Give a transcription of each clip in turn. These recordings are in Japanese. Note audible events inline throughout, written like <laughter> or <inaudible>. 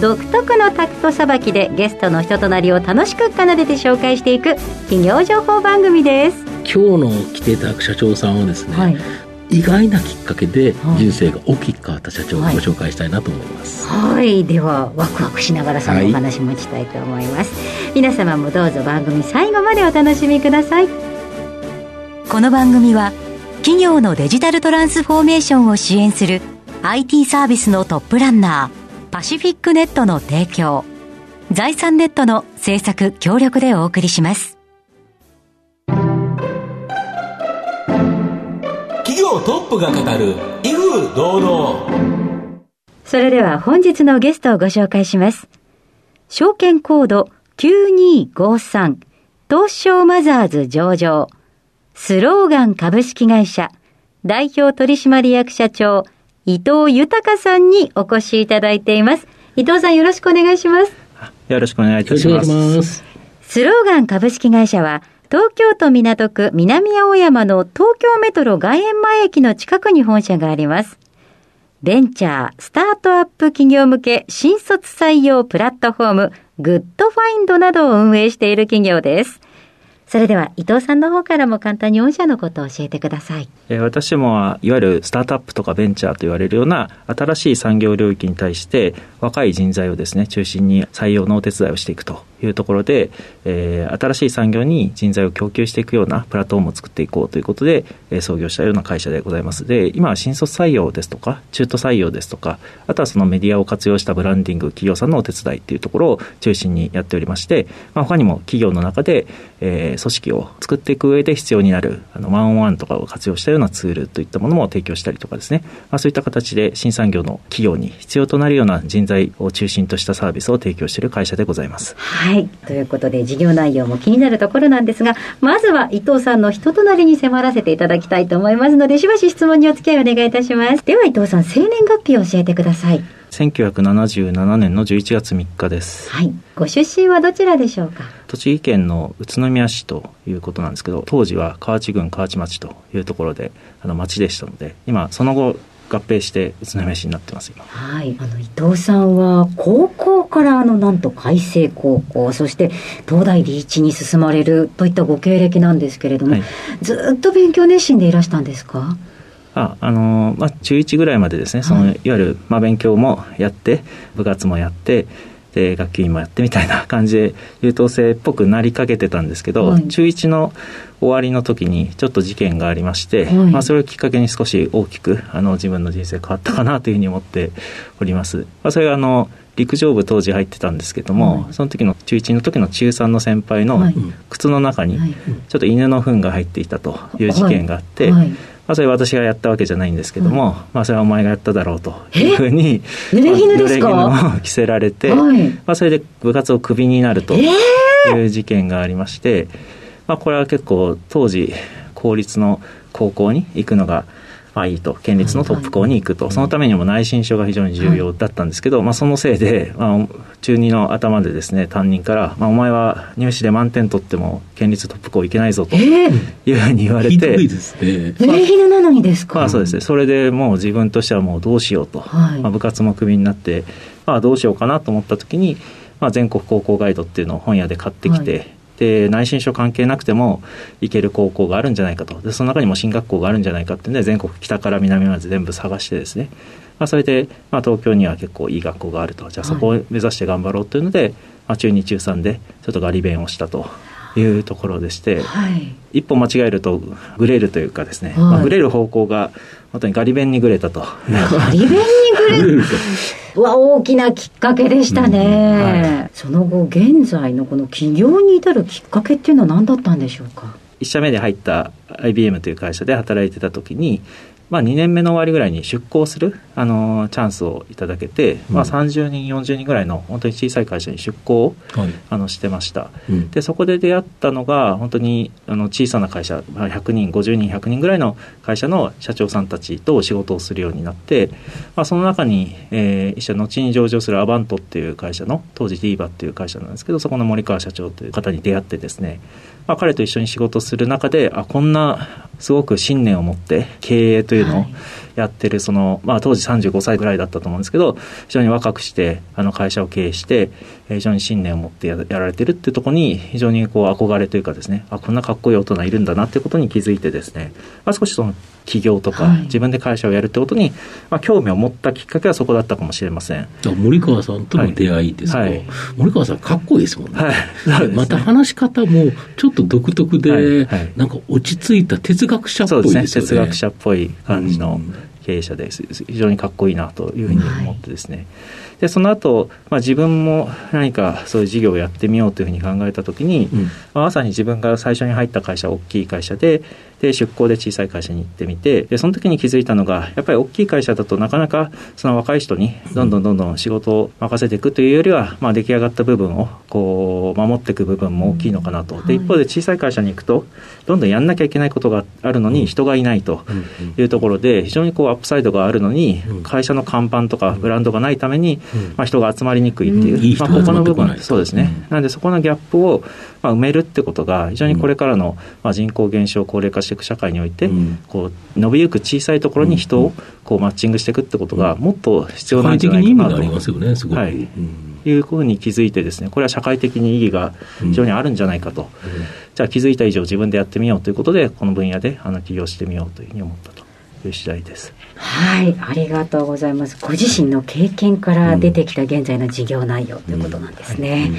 独特のタクトさばきでゲストの人となりを楽しく奏でて紹介していく企業情報番組です。今日の来ていただく社長さんはですね、はい、意外なきっかけで人生が大きく変わった社長をご紹介したいなと思います、はい、はい、ではワクワクしながらそのお話持ちたいと思います、はい、皆様もどうぞ番組最後までお楽しみください。この番組は企業のデジタルトランスフォーメーションを支援する IT サービスのトップランナーパシフィックネットの提供。財産ネットの制作協力でお送りします。業トップが語る威風堂々。それでは本日のゲストをご紹介します。証券コード9253東証マザーズ上場。スローガン株式会社代表取締役社長伊藤豊さんにお越しいただいています伊藤さんよろしくお願いしますよろしくお願いいたしますスローガン株式会社は東京都港区南青山の東京メトロ外苑前駅の近くに本社があります。ベンチャー、スタートアップ企業向け新卒採用プラットフォーム、グッドファインドなどを運営している企業です。それでは伊藤さんの方からも簡単に御社のことを教えてください。え私もいわゆるスタートアップとかベンチャーと言われるような新しい産業領域に対して若い人材をですね中心に採用のお手伝いをしていくというところで、えー、新しい産業に人材を供給していくようなプラットフォームを作っていこうということで、えー、創業したような会社でございます。で、今は新卒採用ですとか、中途採用ですとか、あとはそのメディアを活用したブランディング、企業さんのお手伝いっていうところを中心にやっておりまして、まあ、他にも企業の中で、えー、組織を作っていく上で必要になる、あの、ワンオンワンとかを活用したようなツールといったものも提供したりとかですね、まあ、そういった形で新産業の企業に必要となるような人材を中心としたサービスを提供している会社でございます。はい。ということで、事業内容も気になるところなんですが、まずは伊藤さんの人となりに迫らせていただきたいと思いますので、しばし質問にお付き合いお願いいたします。では伊藤さん、生年月日を教えてください。1977年の11月3日です。はい。ご出身はどちらでしょうか？栃木県の宇都宮市ということなんですけど、当時は河内郡河内町というところで、あの町でしたので、今、その後、合併して宇都宮市になってます今。はい。あの伊藤さんは高校からあのなんと開成高校そして東大リーチに進まれるといったご経歴なんですけれども、はい、ずっと勉強熱心でいらしたんですか？ああのまあ、中1ぐらいまでですね、そのい。わゆる、まあ、勉強もやって、部活もやって、で学級委員もやってみたいな感じで優等生っぽくなりかけてたんですけど、はい、中1の終わりの時にちょっと事件がありまして、はい、まあ、それをきっかけに少し大きくあの自分の人生変わったかなというふうに思っております。まあ、それがあの陸上部当時入ってたんですけども、はい、その時の中1の時の中3の先輩の靴の中にちょっと犬の糞が入っていたという事件があって、はいはいまあ、それ私がやったわけじゃないんですけども、うん、まあ、それはお前がやっただろうというふうに濡れ衣ですか、まあ、<laughs> 着せられて、はい、まあ、それで部活をクビになるという事件がありまして、まあ、これは結構当時公立の高校に行くのがまあいいと、県立のトップ校に行くと、そのためにも内申書が非常に重要だったんですけど、まあ、そのせいで、まあ、中2の頭でですね、担任から、まあ、お前は入試で満点取っても、県立トップ校行けないぞというふうに言われて、ひどいですね。濡なのにですか、まあ、そうですね、それでもう自分としてはもうどうしようと、はい、まあ、部活もクビになって、まあ、どうしようかなと思った時に、まあ、全国高校ガイドっていうのを本屋で買ってきて、はいで内申書関係なくても行ける高校があるんじゃないかと。でその中にも進学校があるんじゃないかっていうんで全国北から南まで全部探してですね、まあ、それで、まあ、東京には結構いい学校があると。じゃあそこを目指して頑張ろうというので、はい、まあ、中2中3でちょっとガリ弁をしたと。いうところでして、はい、一歩間違えるとグレるというかですね、はい、まあ、グレる方向が本当にガリ弁にグレたと。ガリ弁にグレるは <laughs> 大きなきっかけでしたね、うんはい、その後現在のこの起業に至るきっかけっていうのは何だったんでしょうか？1社目で入った IBM という会社で働いてた時にまあ、2年目の終わりぐらいに出向する、あのチャンスをいただけて、うん、まあ、30人、40人ぐらいの本当に小さい会社に出向を、はい、あのしてました、うん、でそこで出会ったのが、本当にあの小さな会社、まあ、100人、50人、100人ぐらいの会社の社長さんたちと仕事をするようになって、まあ、その中に、えー、一緒に後に上場するアバントっていう会社の、当時ディーバっていう会社なんですけど、そこの森川社長という方に出会ってですね、まあ、彼と一緒に仕事する中で、あこんなすごく信念を持って経営というのをやってるその、まあ、当時35歳ぐらいだったと思うんですけど非常に若くしてあの会社を経営して非常に信念を持ってやられてるっていうところに非常にこう憧れというかですねあこんなかっこいい大人いるんだなっていうことに気づいてですね、まあ、少しその起業とか、自分で会社をやるってことに、まあ、興味を持ったきっかけはそこだったかもしれません。森川さんとの出会いですか、はい。はい、森川さんかっこいいですもんね,、はい、ね。また話し方もちょっと独特で、はい。はい、なんか落ち着いた哲学者っぽいですよね。哲学者っぽい感じの経営者です非常にかっこいいなというふうに思ってですね、でその後、まあ自分も何かそういう事業をやってみようというふうに考えたときに、うん、まあ、まさに自分が最初に入った会社大きい会社でで出向で小さい会社に行ってみてでその時に気づいたのがやっぱり大きい会社だとなかなかその若い人にどんどんどんどん仕事を任せていくというよりは、まあ、出来上がった部分をこう守っていく部分も大きいのかなと、で一方で小さい会社に行くとどんどんやんなきゃいけないことがあるのに人がいないというところで非常にこうアップサイドがあるのに会社の看板とかブランドがないために、まあ、人が集まりにくいっていう、まあ、他の部分そうですね、なのでそこのギャップをまあ埋めるってことが非常にこれからのまあ人口減少高齢化していく社会において、こう伸びゆく小さいところに人をこうマッチングしていくってことがもっと必要なんじゃないかなと。ねはい。いうふうに気づいてですねこれは社会的に意義が非常にあるんじゃないかと、じゃあ気づいた以上自分でやってみようということでこの分野であの起業してみようというふうに思ったという次第です。はい、ありがとうございます。ご自身の経験から出てきた現在の事業内容ということなんですね。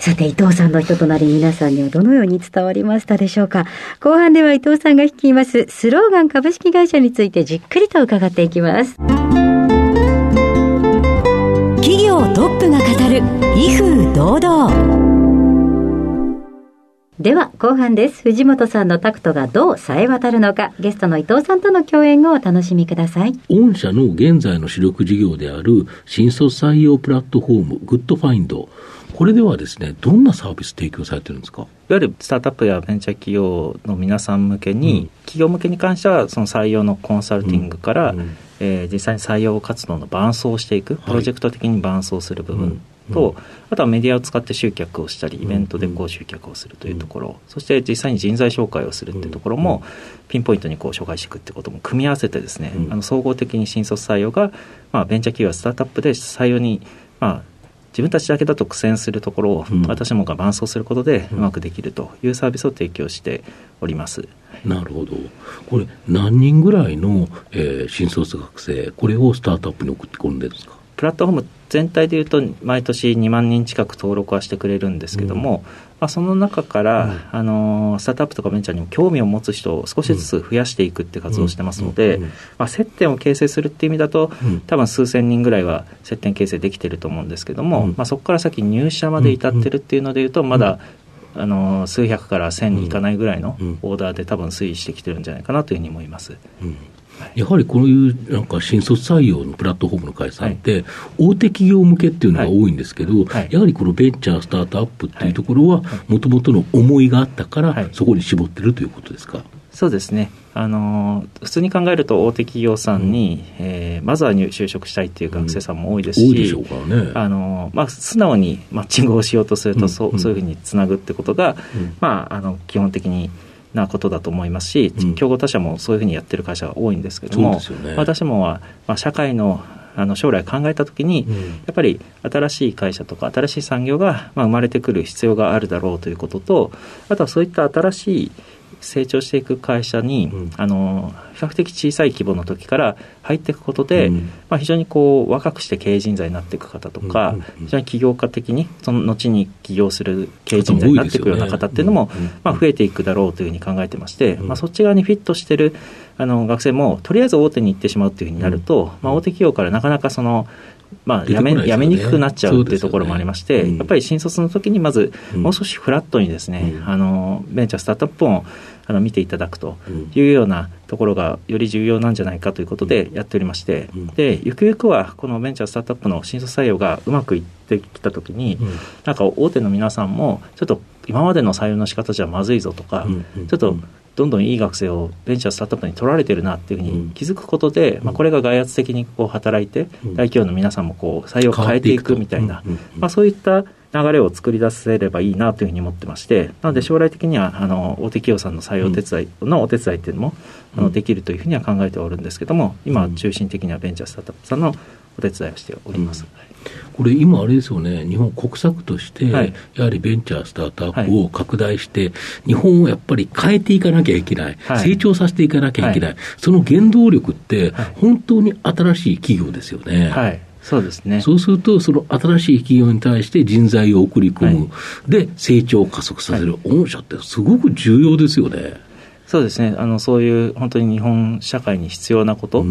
さて、伊藤さんの人となり皆さんにはどのように伝わりましたでしょうか？後半では伊藤さんが率いますスローガン株式会社についてじっくりと伺っていきます。企業トップが語る威風堂々。では後半です。藤本さんのタクトがどう冴え渡るのか。ゲストの伊藤さんとの共演をお楽しみください。御社の現在の主力事業である新卒採用プラットフォームグッドファインド。これではですねどんなサービス提供されてるんですか？いわゆるスタートアップやベンチャー企業の皆さん向けに、うん、企業向けに関してはその採用のコンサルティングから、うん。うん、えー、実際に採用活動の伴走をしていく、プロジェクト的に伴走する部分と、あとはメディアを使って集客をしたりイベントでこう集客をするというところ、そして実際に人材紹介をするっていうところも、ピンポイントにこう紹介していくってことも組み合わせてですね、あの総合的に新卒採用が、まあ、ベンチャー企業やスタートアップで採用に、まあ、自分たちだけだと苦戦するところを、私もが伴走することでうまくできるというサービスを提供しております。なるほど。これ、何人ぐらいの、えー、新卒学生、これをスタートアップに送ってこるんですか？プラットフォーム全体でいうと毎年2万人近く登録はしてくれるんですけども、うん、まあ、その中から、うん、あのスタートアップとかベンチャーにも興味を持つ人を少しずつ増やしていくって活動をしてますので、まあ、接点を形成するっていう意味だと、多分数千人ぐらいは接点形成できてると思うんですけども、まあ、そこから先入社まで至ってるっていうのでいうとまだ、あの数百から千にいかないぐらいのオーダーで多分推移してきてるんじゃないかなというふうに思います。うんやはりこういうなんか新卒採用のプラットフォームの会社って、大手企業向けっていうのが多いんですけど、やはりこのベンチャー、スタートアップっていうところは、もともとの思いがあったから、そこに絞ってるということですか？そうですね。あの普通に考えると大手企業さんに、うん、えー、まずは就職したいっていう学生さんも多いですし、うんあのまあ、素直にマッチングをしようとすると、うん、そうそういうふうにつなぐってことが、まあ、あの基本的になことだと思いますし、うん、競合他社もそういうふうにやってる会社が多いんですけども、ね、私もは、まあ、社会のあの将来考えたときに、うん、やっぱり新しい会社とか新しい産業が、まあ、生まれてくる必要があるだろうということとあとはそういった新しい成長していく会社に、うん、あの比較的小さい規模の時から入っていくことで、うん、まあ、非常にこう若くして経営人材になっていく方とか、非常に起業家的にその後に起業する経営人材になっていくような方っていうのも、まあ、増えていくだろうというふうに考えてまして、まあ、そっち側にフィットしてるあの学生もとりあえず大手に行ってしまうというふうになると、まあ、大手企業からなかなかそのまあ、やめ、ね、やめにくくなっちゃうっていうところもありまして、ねうん、やっぱり新卒の時にまず、もう少しフラットにですね、うん、あの、ベンチャースタートアップをあの見ていただくというようなところがより重要なんじゃないかということでやっておりまして、で、ゆくゆくはこのベンチャースタートアップの新卒採用がうまくいってきたときに、なんか大手の皆さんも、ちょっと今までの採用の仕方じゃまずいぞとか、ちょっとどんどんいい学生をベンチャースタートアップに取られてるなっていうふうに気づくことで、うん、まあ、これが外圧的にこう働いて、大企業の皆さんもこう採用を変えていくみたいな、まあ、そういった流れを作り出せればいいなというふうに思ってまして、なので将来的にはあの大手企業さんの採用手伝いのお手伝いっていうのも、あのできるというふうには考えておるんですけども、今、中心的にはベンチャースタートアップさんのお手伝いをしております。うんこれ、今、あれですよね、日本国策として、やはりベンチャー、スタートアップを拡大して、日本をやっぱり変えていかなきゃいけない、成長させていかなきゃいけない、その原動力って、本当に新しい企業ですよね。はい。そうですね。そうすると、その新しい企業に対して人材を送り込む、はい、で、成長を加速させる、御社ってすごく重要ですよね。そうですね。あの、そういう本当に日本社会に必要なこと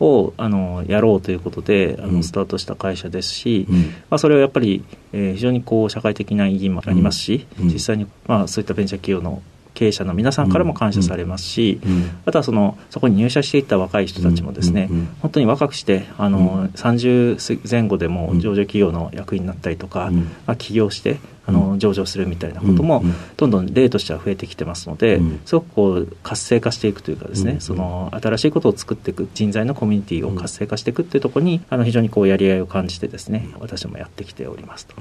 を、あのやろうということであのスタートした会社ですし、うん、まあ、それはやっぱり、えー、非常にこう社会的な意義もありますし、うん、実際に、まあ、そういったベンチャー企業の経営者の皆さんからも感謝されますし、あとはそのそこに入社していった若い人たちもですね、本当に若くしてあの、30前後でも上場企業の役員になったりとか、まあ、起業してあの上場するみたいなことも、どんどん例としては増えてきてますので、すごくこう活性化していくというかですね、その新しいことを作っていく人材のコミュニティを活性化していくっていうところにあの非常にこうやりがいを感じてですね私もやってきておりますと。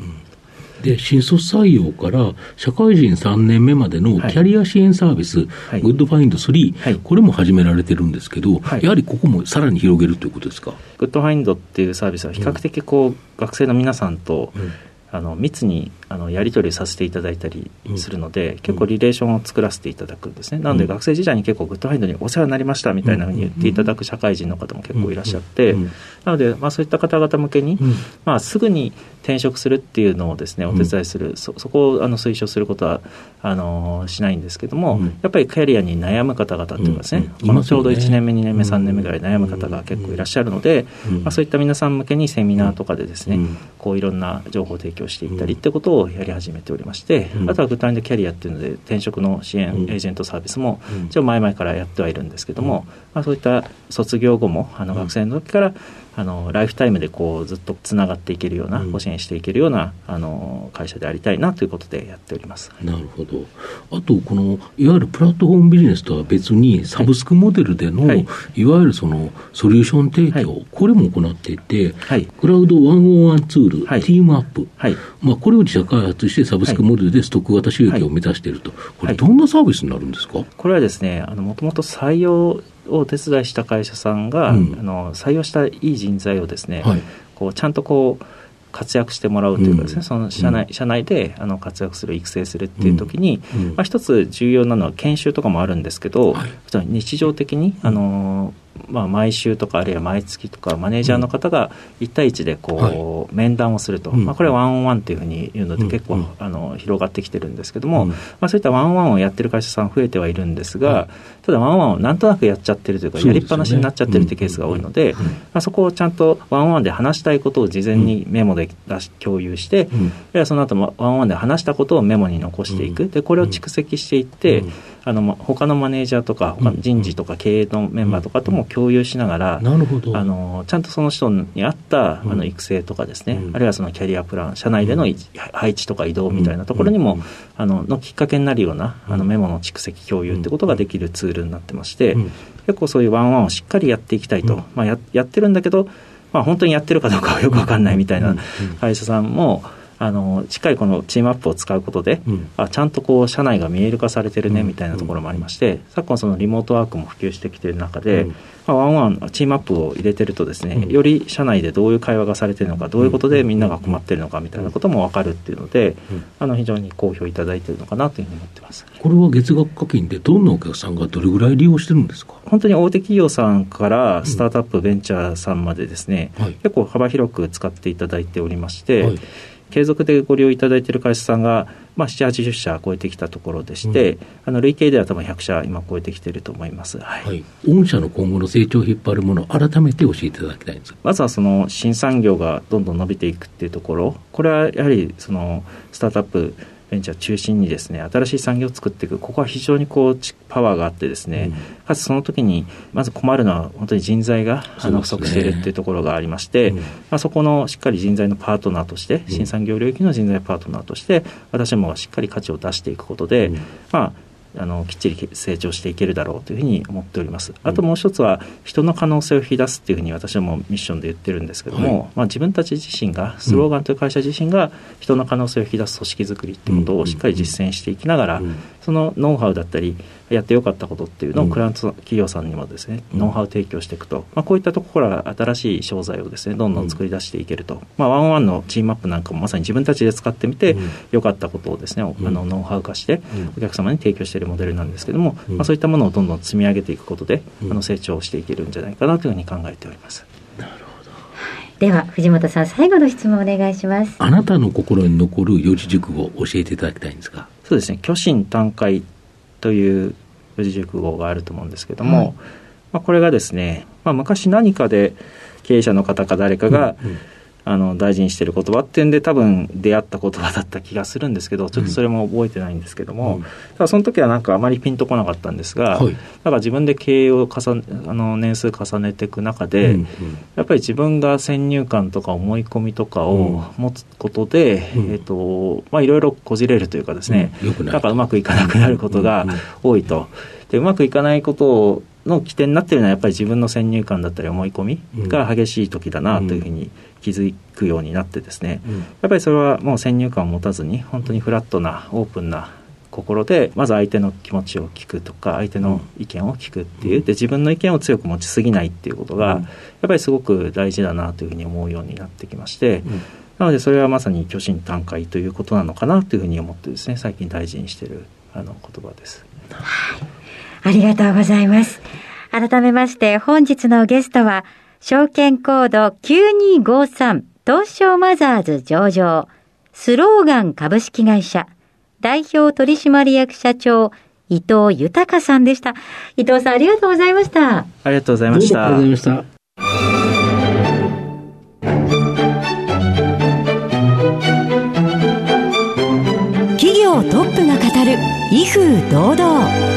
で、新卒採用から社会人3年目までのキャリア支援サービス、はい、グッドファインド3、はい、これも始められてるんですけど、はい、やはりここもさらに広げるということですか？グッドファインドっていうサービスは比較的こう、うん、学生の皆さんと、うん。あの密にあのやり取りさせていただいたりするので、うん、結構リレーションを作らせていただくんですね、なので学生時代に結構グッドファインドにお世話になりましたみたいなふうに言っていただく社会人の方も結構いらっしゃって、なので、まあ、そういった方々向けに、まあ、すぐに転職するっていうのをですねお手伝いする、そそこをあの推奨することはあのしないんですけども、やっぱりキャリアに悩む方々っていうかですね、このちょうど1年目2年目3年目ぐらい悩む方が結構いらっしゃるので、まあ、そういった皆さん向けにセミナーとかでですね、こういろんな情報提供していったりってことをやり始めておりまして、あとは具体的キャリアっていうので転職の支援エージェントサービスも一応前々からやってはいるんですけども、まあ、そういった卒業後もあの学生の時からあのライフタイムでこうずっとつながっていけるような、ご支援していけるようなあの会社でありたいなということでやっております。なるほど。あとこのいわゆるプラットフォームビジネスとは別にサブスクモデルでの、はい、いわゆるそのソリューション提供、はい、これも行っていて、はい、クラウド101ツール、はい、ティームアップ、はい。まあ、これを自社開発してサブスクモデルでストック型収益を目指していると、これどんなサービスになるんですか、これはですね、もともと採用をお手伝いした会社さんが、うん、あの採用したいい人材をですね、はい、こうちゃんとこう活躍してもらうというかですね、うん、その社内社内であの活躍する育成するっていう時に、うん、まあ、一つ重要なのは研修とかもあるんですけど、はい、日常的にあのまあ、毎週とかあるいは毎月とかマネージャーの方が1対1でこう、面談をすると、まあ、これはワンオンワンというふうに言うので結構、あの広がってきてるんですけども、まあ、そういったワンオンワンをやってる会社さん増えてはいるんですが、ただワンオンワンをなんとなくやっちゃってるというかやりっぱなしになっちゃってるってケースが多いので、まあ、そこをちゃんとワンオンワンで話したいことを事前にメモで出し共有して、うん、その後もワンオンワンで話したことをメモに残していく。でこれを蓄積していって、あの他のマネージャーとか他の人事とか経営のメンバーとかとも共有しながら、なるほど。あのちゃんとその人に合ったあの育成とかですね、あるいはそのキャリアプラン社内での配置とか移動みたいなところにも、あののきっかけになるようなあのメモの蓄積共有ってことができるツールになってまして、結構そういうワンワンをしっかりやっていきたいと、まあ、ややってるんだけど、まあ、本当にやってるかどうかはよく分かんないみたいな会社さんも、あのしっかりこのチームアップを使うことで、うん、あちゃんとこう社内が見える化されてるねみたいなところもありまして、昨今そのリモートワークも普及してきている中で、うん、まあ、ワンワンチームアップを入れてるとですね、うん、より社内でどういう会話がされてるのかどういうことでみんなが困ってるのかみたいなことも分かるっていうので、あの非常に好評いただいてるのかなというふうに思ってます。これは月額課金でどんなお客さんがどれぐらい利用してるんですか？本当に大手企業さんからスタートアップベンチャーさんまでですね、はい、結構幅広く使っていただいておりまして、はい継続でご利用いただいている会社さんが、まあ、7、80社超えてきたところでして、うん、あの累計では多分100社今超えてきていると思います。はい。はい、御社の今後の成長を引っ張るもの、改めて教えていただきたいんですまずはその新産業がどんどん伸びていくっていうところ、これはやはりそのスタートアップベンチャー中心にですね新しい産業を作っていく。ここは非常にこうパワーがあってですね、うん、かつその時にまず困るのは本当に人材が、あの不足しているっていうところがありまして、うん、まあ、そこのしっかり人材のパートナーとして、新産業領域の人材パートナーとして私もしっかり価値を出していくことで、まああのきっちり成長していけるだろうというふうに思っております。あともう一つは人の可能性を引き出すっていうふうに私はもうミッションで言ってるんですけども、はい、まあ、自分たち自身がスローガンという会社自身が人の可能性を引き出す組織づくりっていうことをしっかり実践していきながら、そのノウハウだったりやってよかったことっていうのをクライアント企業さんにもですね、ノウハウ提供していくと、まあ、こういったところから新しい商材をですねどんどん作り出していけると、まあ、ワンワンのチームアップなんかもまさに自分たちで使ってみて、よかったことをですねあのノウハウ化してお客様に提供しているモデルなんですけども、まあ、そういったものをどんどん積み上げていくことで、あの成長していけるんじゃないかなというふうに考えております。では藤本さん最後の質問お願いします。あなたの心に残る四字熟語を教えていただきたいんですがそうですね。虚心坦懐という四字熟語があると思うんですけども、はい、まあ、これがですね、まあ、昔何かで経営者の方か誰かが、うんうんあの大事にしてる言葉っていうんで多分出会った言葉だった気がするんですけどちょっとそれも覚えてないんですけども、うん、ただその時はなんかあまりピンとこなかったんですが、はい、だから自分で経営を重ねあの年数重ねていく中で、うんうん、やっぱり自分が先入観とか思い込みとかを持つことで、うん、えーとまあ、いろいろこじれるというかですね、うん、なんかうまくいかなくなることが多いと。でうまくいかないことをの起点になっているのはやっぱり自分の先入観だったり思い込みが激しい時だなというふうに気づくようになってですね、うん、やっぱりそれはもう先入観を持たずに本当にフラットなオープンな心でまず相手の気持ちを聞くとか相手の意見を聞くっていうで自分の意見を強く持ちすぎないっていうことがやっぱりすごく大事だなというふうに思うようになってきまして、なのでそれはまさに虚心坦懐ということなのかなというふうに思ってですね最近大事にしているあの言葉です。はいありがとうございます。改めまして本日のゲストは、証券コード9253東証マザーズ上場、スローガン株式会社、代表取締役社長、伊藤豊さんでした。伊藤さんありがとうございました。ありがとうございました。ありがとうございました。企業トップが語る威風堂々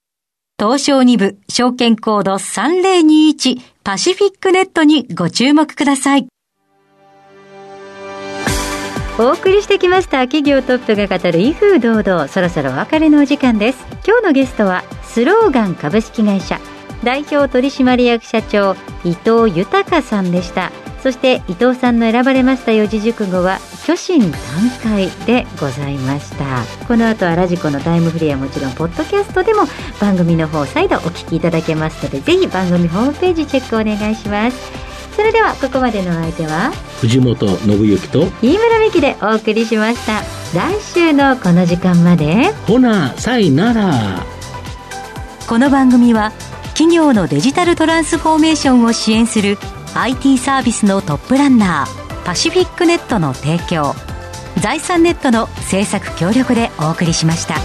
東証2部証券コード3021パシフィックネットにご注目ください。お送りしてきました企業トップが語る威風堂々。そろそろお別れのお時間です。今日のゲストはスローガン株式会社。代表取締役社長伊藤豊さんでした。そして伊藤さんの選ばれました四字熟語は虚心坦懐でございました。この後はラジコのタイムフリーはもちろんポッドキャストでも番組の方再度お聞きいただけますのでぜひ番組ホームページチェックお願いします。それではここまでのお相手は藤本信之と飯村美希でお送りしました。来週のこの時間まで。ほなさいならこの番組は企業のデジタルトランスフォーメーションを支援する IT サービスのトップランナーパシフィックネットの提供財産ネットの制作協力でお送りしました。